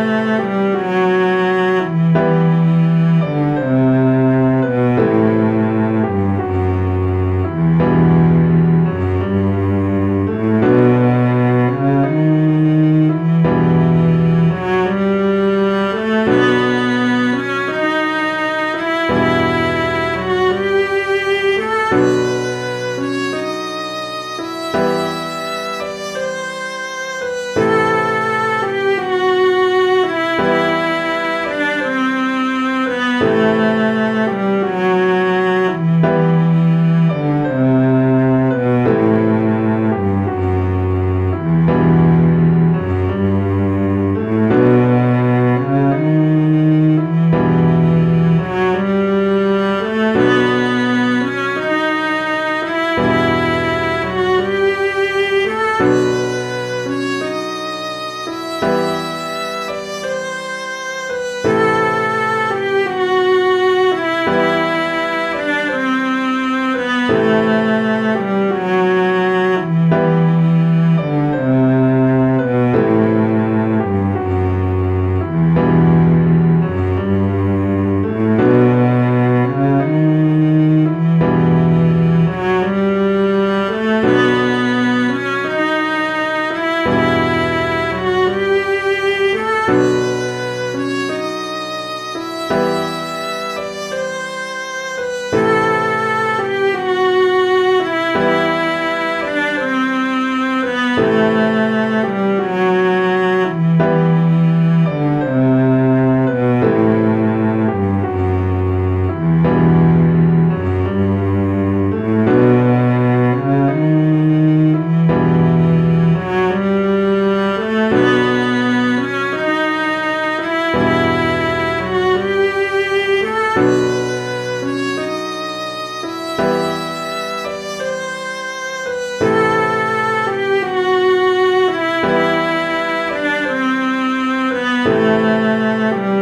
Música Música Müzik